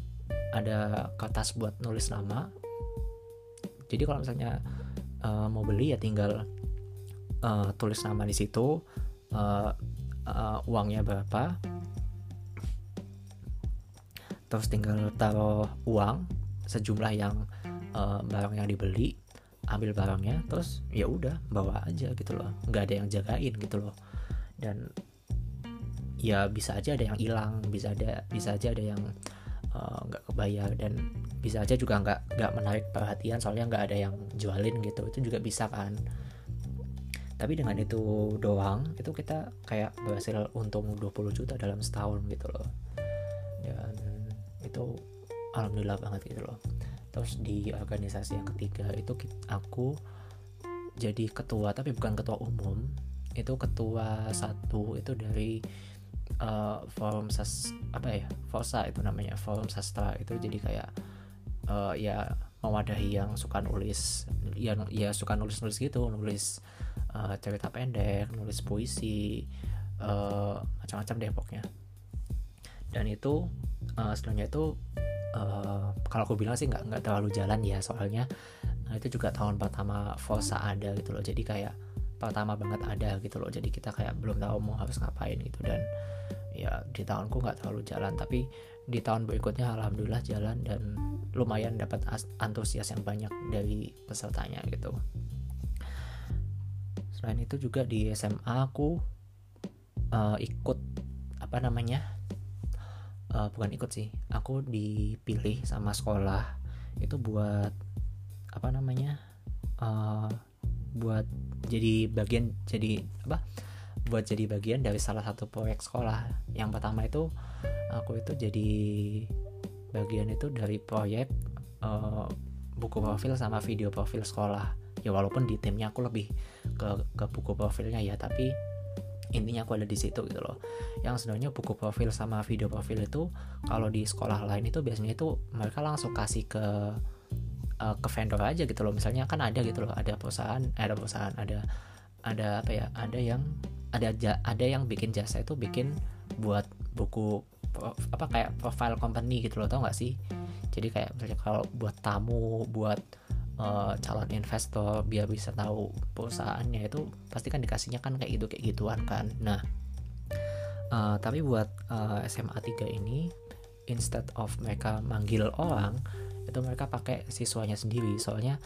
ada kertas buat nulis nama. Jadi kalau misalnya uh, mau beli ya tinggal uh, tulis nama di situ uh, uh, uangnya berapa. Terus tinggal taruh uang sejumlah yang uh, barang yang dibeli ambil barangnya terus ya udah bawa aja gitu loh. Nggak ada yang jagain gitu loh. Dan ya bisa aja ada yang hilang bisa ada bisa aja ada yang nggak uh, kebayar dan bisa aja juga nggak nggak menarik perhatian soalnya nggak ada yang jualin gitu. Itu juga bisa kan. Tapi dengan itu doang itu kita kayak berhasil untung 20 juta dalam setahun gitu loh. Dan itu alhamdulillah banget gitu loh. Terus di organisasi yang ketiga itu aku jadi ketua tapi bukan ketua umum. Itu ketua satu itu dari uh, forum sas apa ya fosa itu namanya forum sastra itu. Jadi kayak uh, ya mewadahi yang suka nulis ya ya suka nulis nulis gitu nulis uh, cerita pendek nulis puisi uh, macam-macam deh pokoknya. Dan itu uh, sebenarnya itu uh, kalau aku bilang sih nggak nggak terlalu jalan ya soalnya. Uh, itu juga tahun pertama Fosa ada gitu loh. Jadi kayak pertama banget ada gitu loh. Jadi kita kayak belum tahu mau harus ngapain gitu. Dan ya di tahunku nggak terlalu jalan. Tapi di tahun berikutnya alhamdulillah jalan dan lumayan dapat antusias yang banyak dari pesertanya gitu. Selain itu juga di SMA aku uh, ikut apa namanya uh, bukan ikut sih aku dipilih sama sekolah. Itu buat apa namanya uh, buat jadi bagian jadi apa buat jadi bagian dari salah satu proyek sekolah. Yang pertama itu aku itu jadi bagian itu dari proyek uh, buku profil sama video profil sekolah. Ya walaupun di timnya aku lebih ke ke buku profilnya ya tapi intinya aku ada di situ gitu loh. Yang sebenarnya buku profil sama video profil itu kalau di sekolah lain itu biasanya itu mereka langsung kasih ke uh, ke vendor aja gitu loh. Misalnya kan ada gitu loh ada perusahaan eh, ada perusahaan ada ada apa ya ada yang ada ada yang bikin jasa itu bikin buat buku apa kayak profile company gitu loh tau gak sih? Jadi kayak misalnya kalau buat tamu buat uh, calon investor biar bisa tahu perusahaannya itu pasti kan dikasihnya kan kayak gitu kayak gituan kan. Nah uh, tapi buat uh, SMA 3 ini instead of mereka manggil orang itu mereka pakai siswanya sendiri. Soalnya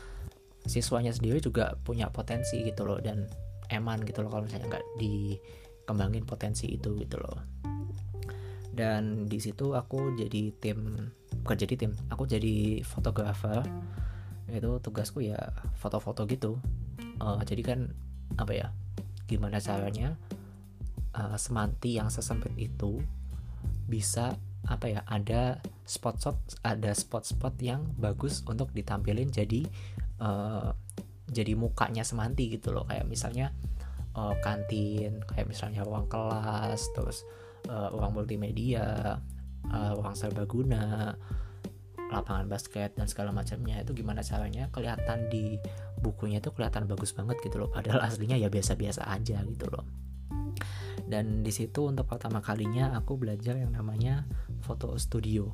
siswanya sendiri juga punya potensi gitu loh dan eman gitu loh kalau misalnya nggak dikembangin potensi itu gitu loh. Dan di situ aku jadi tim bukan jadi tim aku jadi fotografer. Itu tugasku ya foto-foto gitu. Uh, jadi kan apa ya gimana caranya uh, semanti yang sesempit itu bisa apa ya ada spot-spot ada spot-spot yang bagus untuk ditampilin jadi uh, jadi mukanya semanti gitu loh. Kayak misalnya uh, kantin kayak misalnya ruang kelas terus uh, ruang multimedia uh, ruang serbaguna lapangan basket dan segala macamnya. Itu gimana caranya? Kelihatan di bukunya itu kelihatan bagus banget gitu loh. Padahal aslinya ya biasa-biasa aja gitu loh dan di situ untuk pertama kalinya aku belajar yang namanya foto studio.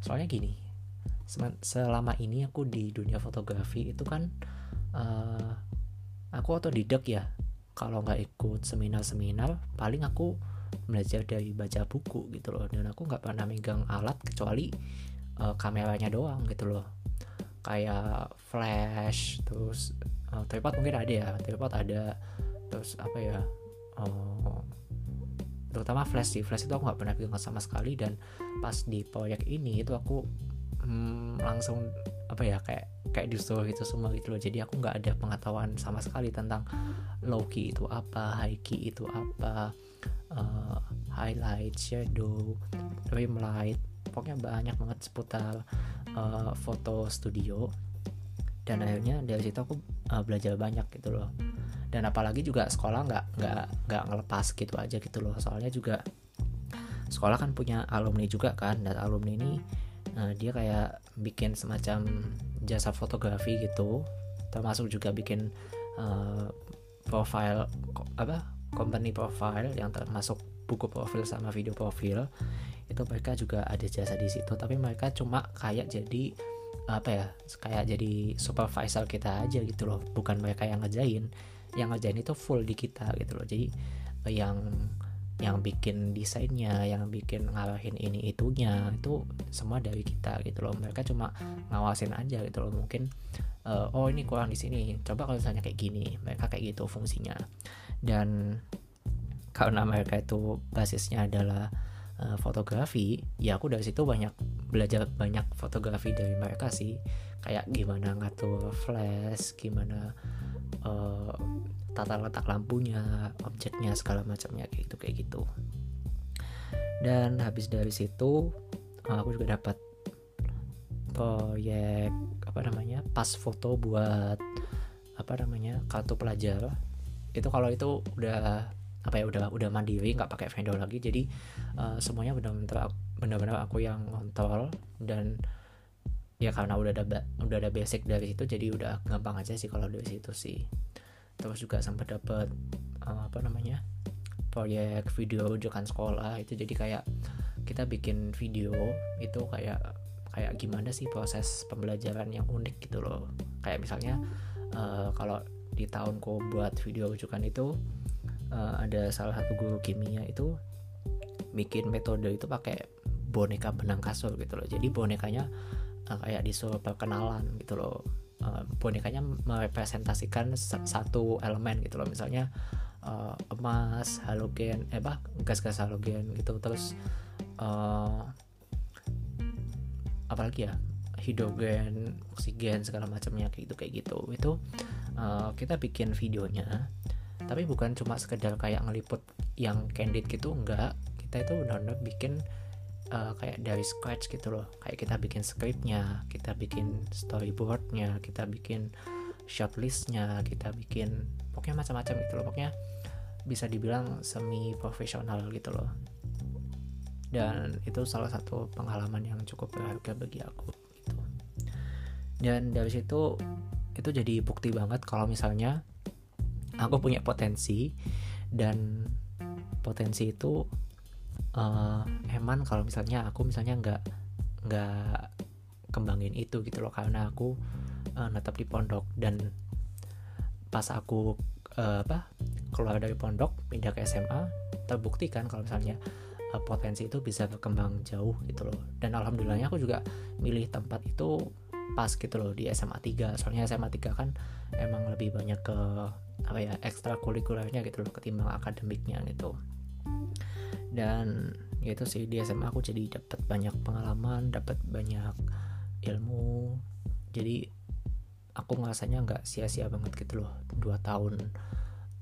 Soalnya gini selama ini aku di dunia fotografi itu kan uh, aku otodidak ya. Kalau nggak ikut seminar-seminar paling aku belajar dari baca buku gitu loh. Dan aku nggak pernah megang alat kecuali uh, kameranya doang gitu loh. Kayak flash terus uh, tripod mungkin ada ya tripod ada. Terus apa ya terutama flash sih. Flash itu aku nggak pernah pegang sama sekali dan pas di proyek ini itu aku hmm, langsung apa ya kayak kayak disuruh itu semua gitu loh. Jadi aku nggak ada pengetahuan sama sekali tentang low key itu apa high key itu apa uh, highlight shadow rim light pokoknya banyak banget seputar uh, foto studio. Dan akhirnya dari situ aku uh, belajar banyak gitu loh dan apalagi juga sekolah nggak nggak nggak ngelepas gitu aja gitu loh. Soalnya juga sekolah kan punya alumni juga kan. Dan alumni ini uh, dia kayak bikin semacam jasa fotografi gitu. Termasuk juga bikin uh, profile apa company profile yang termasuk buku profil sama video profil. Itu mereka juga ada jasa di situ. Tapi mereka cuma kayak jadi apa ya kayak jadi supervisor kita aja gitu loh. Bukan mereka yang ngejain yang ngerjain itu full di kita gitu loh. Jadi eh, yang yang bikin desainnya yang bikin ngarahin ini itunya itu semua dari kita gitu loh. Mereka cuma ngawasin aja gitu loh. Mungkin uh, oh ini kurang di sini. Coba kalau misalnya kayak gini. Mereka kayak gitu fungsinya. Dan karena mereka itu basisnya adalah uh, fotografi ya aku dari situ banyak belajar banyak fotografi dari mereka sih kayak gimana ngatur flash gimana uh, tata letak lampunya objeknya segala macamnya kayak gitu kayak gitu. Dan habis dari situ uh, aku juga dapat proyek apa namanya pas foto buat apa namanya kartu pelajar. Itu kalau itu udah apa ya udah udah mandiri nggak pakai vendor lagi. Jadi uh, semuanya benar-benar benar-benar aku yang ngontrol dan ya karena udah ada udah ada basic dari situ jadi udah gampang aja sih kalau dari situ sih. Terus juga sempat dapat uh, apa namanya proyek video rujukan sekolah itu. Jadi kayak kita bikin video itu kayak kayak gimana sih proses pembelajaran yang unik gitu loh. Kayak misalnya uh, kalau di tahunku buat video rujukan itu uh, ada salah satu guru kimia itu bikin metode itu pakai boneka benang kasur gitu loh. Jadi bonekanya uh, kayak disuruh perkenalan gitu loh. Uh, bonekanya merepresentasikan satu elemen gitu loh. Misalnya uh, emas halogen eh bah gas-gas halogen gitu. Terus uh, apalagi ya? Hidrogen oksigen segala macamnya kayak gitu kayak gitu. Itu uh, kita bikin videonya tapi bukan cuma sekedar kayak ngeliput yang candid gitu enggak. Kita itu benar-benar bikin uh, kayak dari scratch gitu loh. Kayak kita bikin scriptnya kita bikin storyboardnya kita bikin shortlistnya kita bikin pokoknya macam-macam gitu loh. Pokoknya bisa dibilang semi profesional gitu loh. Dan itu salah satu pengalaman yang cukup berharga bagi aku gitu. Dan dari situ itu jadi bukti banget kalau misalnya aku punya potensi dan potensi itu uh, eman kalau misalnya aku misalnya nggak nggak kembangin itu gitu loh karena aku uh, netap di pondok. Dan pas aku uh, apa keluar dari pondok pindah ke SMA terbukti kan kalau misalnya uh, potensi itu bisa berkembang jauh gitu loh. Dan alhamdulillahnya aku juga milih tempat itu pas gitu loh di SMA 3 soalnya SMA 3 kan emang lebih banyak ke apa ya ekstrakurikulernya gitu loh ketimbang akademiknya gitu dan itu sih di SMA aku jadi dapat banyak pengalaman dapat banyak ilmu. Jadi aku ngerasanya nggak sia-sia banget gitu loh. Dua tahun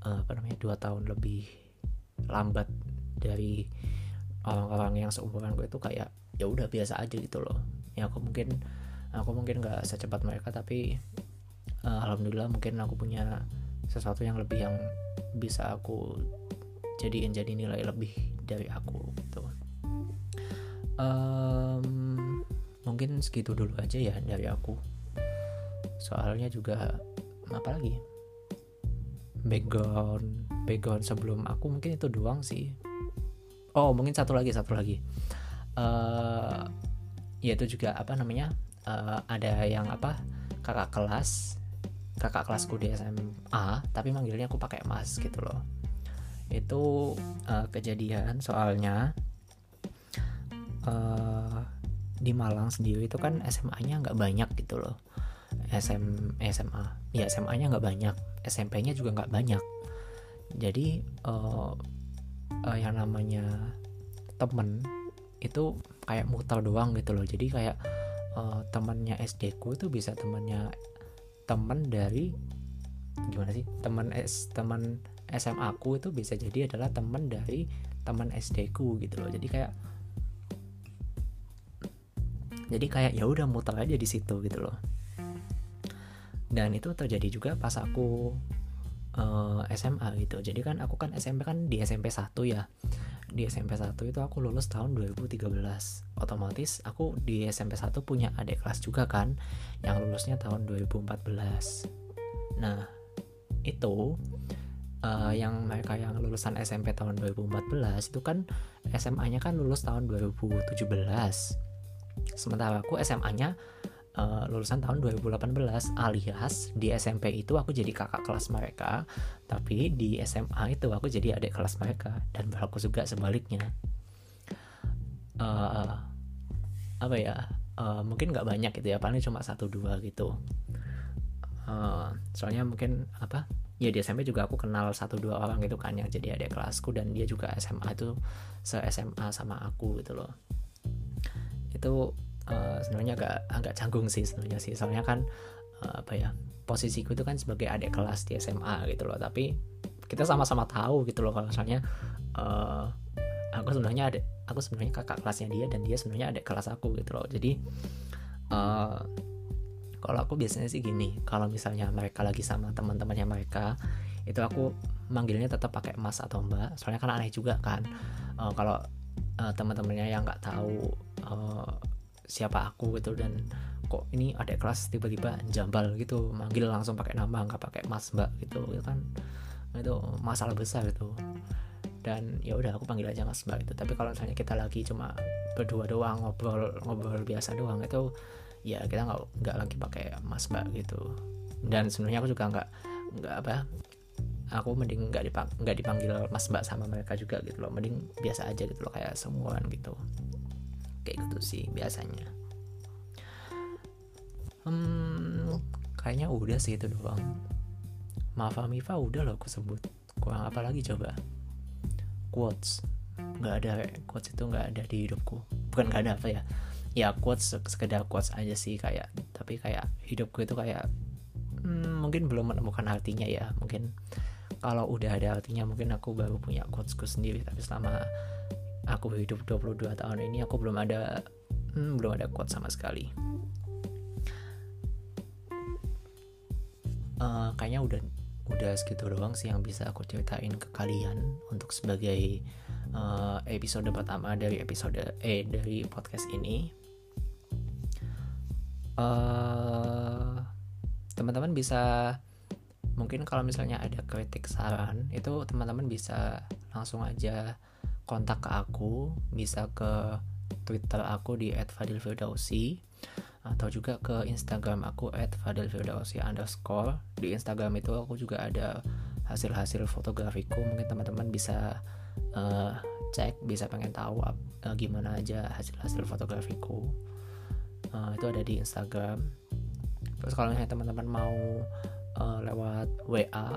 uh, apa namanya dua tahun lebih lambat dari orang-orang yang seumuran gue itu kayak ya udah biasa aja gitu loh. Ya aku mungkin aku mungkin nggak secepat mereka tapi uh, alhamdulillah mungkin aku punya sesuatu yang lebih yang bisa aku jadiin jadi nilai lebih dari aku gitu. Um, mungkin segitu dulu aja ya dari aku. Soalnya juga apa lagi? Background background sebelum aku mungkin itu doang sih. Oh mungkin satu lagi satu lagi. Uh, ya itu juga apa namanya? Uh, ada yang apa? Kakak kelas kakak kelasku di SMA tapi manggilnya aku pakai mas gitu loh itu uh, kejadian soalnya uh, di Malang sendiri itu kan SMA-nya nggak banyak gitu loh. SM SMA ya SMA-nya nggak banyak. SMP-nya juga nggak banyak. Jadi uh, uh, yang namanya temen itu kayak muter doang gitu loh. Jadi kayak uh, temannya SD ku itu bisa temannya teman dari gimana sih? Teman S teman SMA ku itu bisa jadi adalah teman dari teman SD ku gitu loh. Jadi kayak jadi kayak ya udah muter aja di situ gitu loh. Dan itu terjadi juga pas aku uh, eh, SMA gitu. Jadi kan aku kan SMP kan di SMP 1 ya. Di SMP 1 itu aku lulus tahun 2013 otomatis aku di SMP 1 punya adik kelas juga kan yang lulusnya tahun 2014 nah itu uh, yang mereka yang lulusan SMP tahun 2014 itu kan SMA-nya kan lulus tahun 2017 sementara aku SMA-nya uh, eh, lulusan tahun 2018 alias di SMP itu aku jadi kakak kelas mereka tapi di SMA itu aku jadi adik kelas mereka dan berlaku juga sebaliknya. Uh, apa ya uh, mungkin nggak banyak gitu ya paling cuma satu dua gitu. Uh, soalnya mungkin apa ya di SMP juga aku kenal satu dua orang gitu kan yang jadi adik kelasku dan dia juga SMA itu se SMA sama aku gitu loh. Itu uh, sebenarnya agak agak canggung sih sebenarnya sih. Soalnya kan uh, apa ya posisiku itu kan sebagai adik kelas di SMA gitu loh. Tapi kita sama-sama tahu gitu loh kalau misalnya uh, aku sebenarnya ada aku sebenarnya kakak kelasnya dia dan dia sebenarnya adik kelas aku gitu loh. Jadi uh, kalau aku biasanya sih gini kalau misalnya mereka lagi sama teman-temannya mereka itu aku manggilnya tetap pakai mas atau mbak. Soalnya kan aneh juga kan. Uh, kalau uh, teman-temannya yang nggak tahu uh, siapa aku gitu dan kok ini ada kelas tiba-tiba jambal gitu manggil langsung pakai nama nggak pakai mas mbak gitu itu kan. Itu masalah besar gitu dan ya udah aku panggil aja mas mbak itu tapi kalau misalnya kita lagi cuma berdua doang ngobrol ngobrol biasa doang itu ya kita nggak nggak lagi pakai mas mbak gitu. Dan sebenarnya aku juga nggak nggak apa aku mending nggak dipang nggak dipanggil mas mbak sama mereka juga gitu loh. Mending biasa aja gitu loh kayak semuaan gitu. Kayak gitu sih biasanya. Hmm kayaknya udah sih itu doang. Mafa Mifa udah loh aku sebut. Kurang apa lagi coba? Quotes. Nggak ada quotes itu nggak ada di hidupku. Bukan nggak ada apa ya ya quotes sekedar quotes aja sih kayak tapi kayak hidupku itu kayak hmm, mungkin belum menemukan artinya ya. Mungkin kalau udah ada artinya mungkin aku baru punya quotesku sendiri. Tapi selama aku hidup 22 tahun ini aku belum ada hmm, belum ada quote sama sekali. Uh, kayaknya udah udah segitu doang sih yang bisa aku ceritain ke kalian untuk sebagai uh, episode pertama dari episode eh dari podcast ini uh, teman-teman bisa mungkin kalau misalnya ada kritik saran itu teman-teman bisa langsung aja kontak ke aku bisa ke twitter aku di @fadilfirdausi atau juga ke instagram aku @fadilfirdausi underscore. Di instagram itu aku juga ada hasil-hasil fotografiku mungkin teman-teman bisa uh, cek bisa pengen tahu uh, gimana aja hasil-hasil fotografiku uh, itu ada di Instagram. Terus kalau misalnya teman-teman mau uh, lewat WA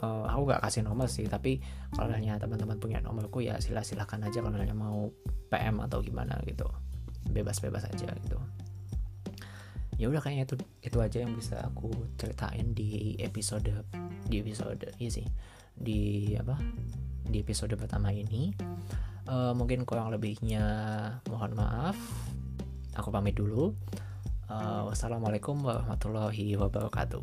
uh, aku gak kasih nomor sih tapi kalau misalnya teman-teman punya nomorku ya silah silahkan aja kalau misalnya mau PM atau gimana gitu. Bebas-bebas aja gitu. Ya udah kayaknya itu itu aja yang bisa aku ceritain di episode di episode iya sih di apa di episode pertama ini. Uh, mungkin kurang lebihnya mohon maaf aku pamit dulu. Uh, wassalamualaikum warahmatullahi wabarakatuh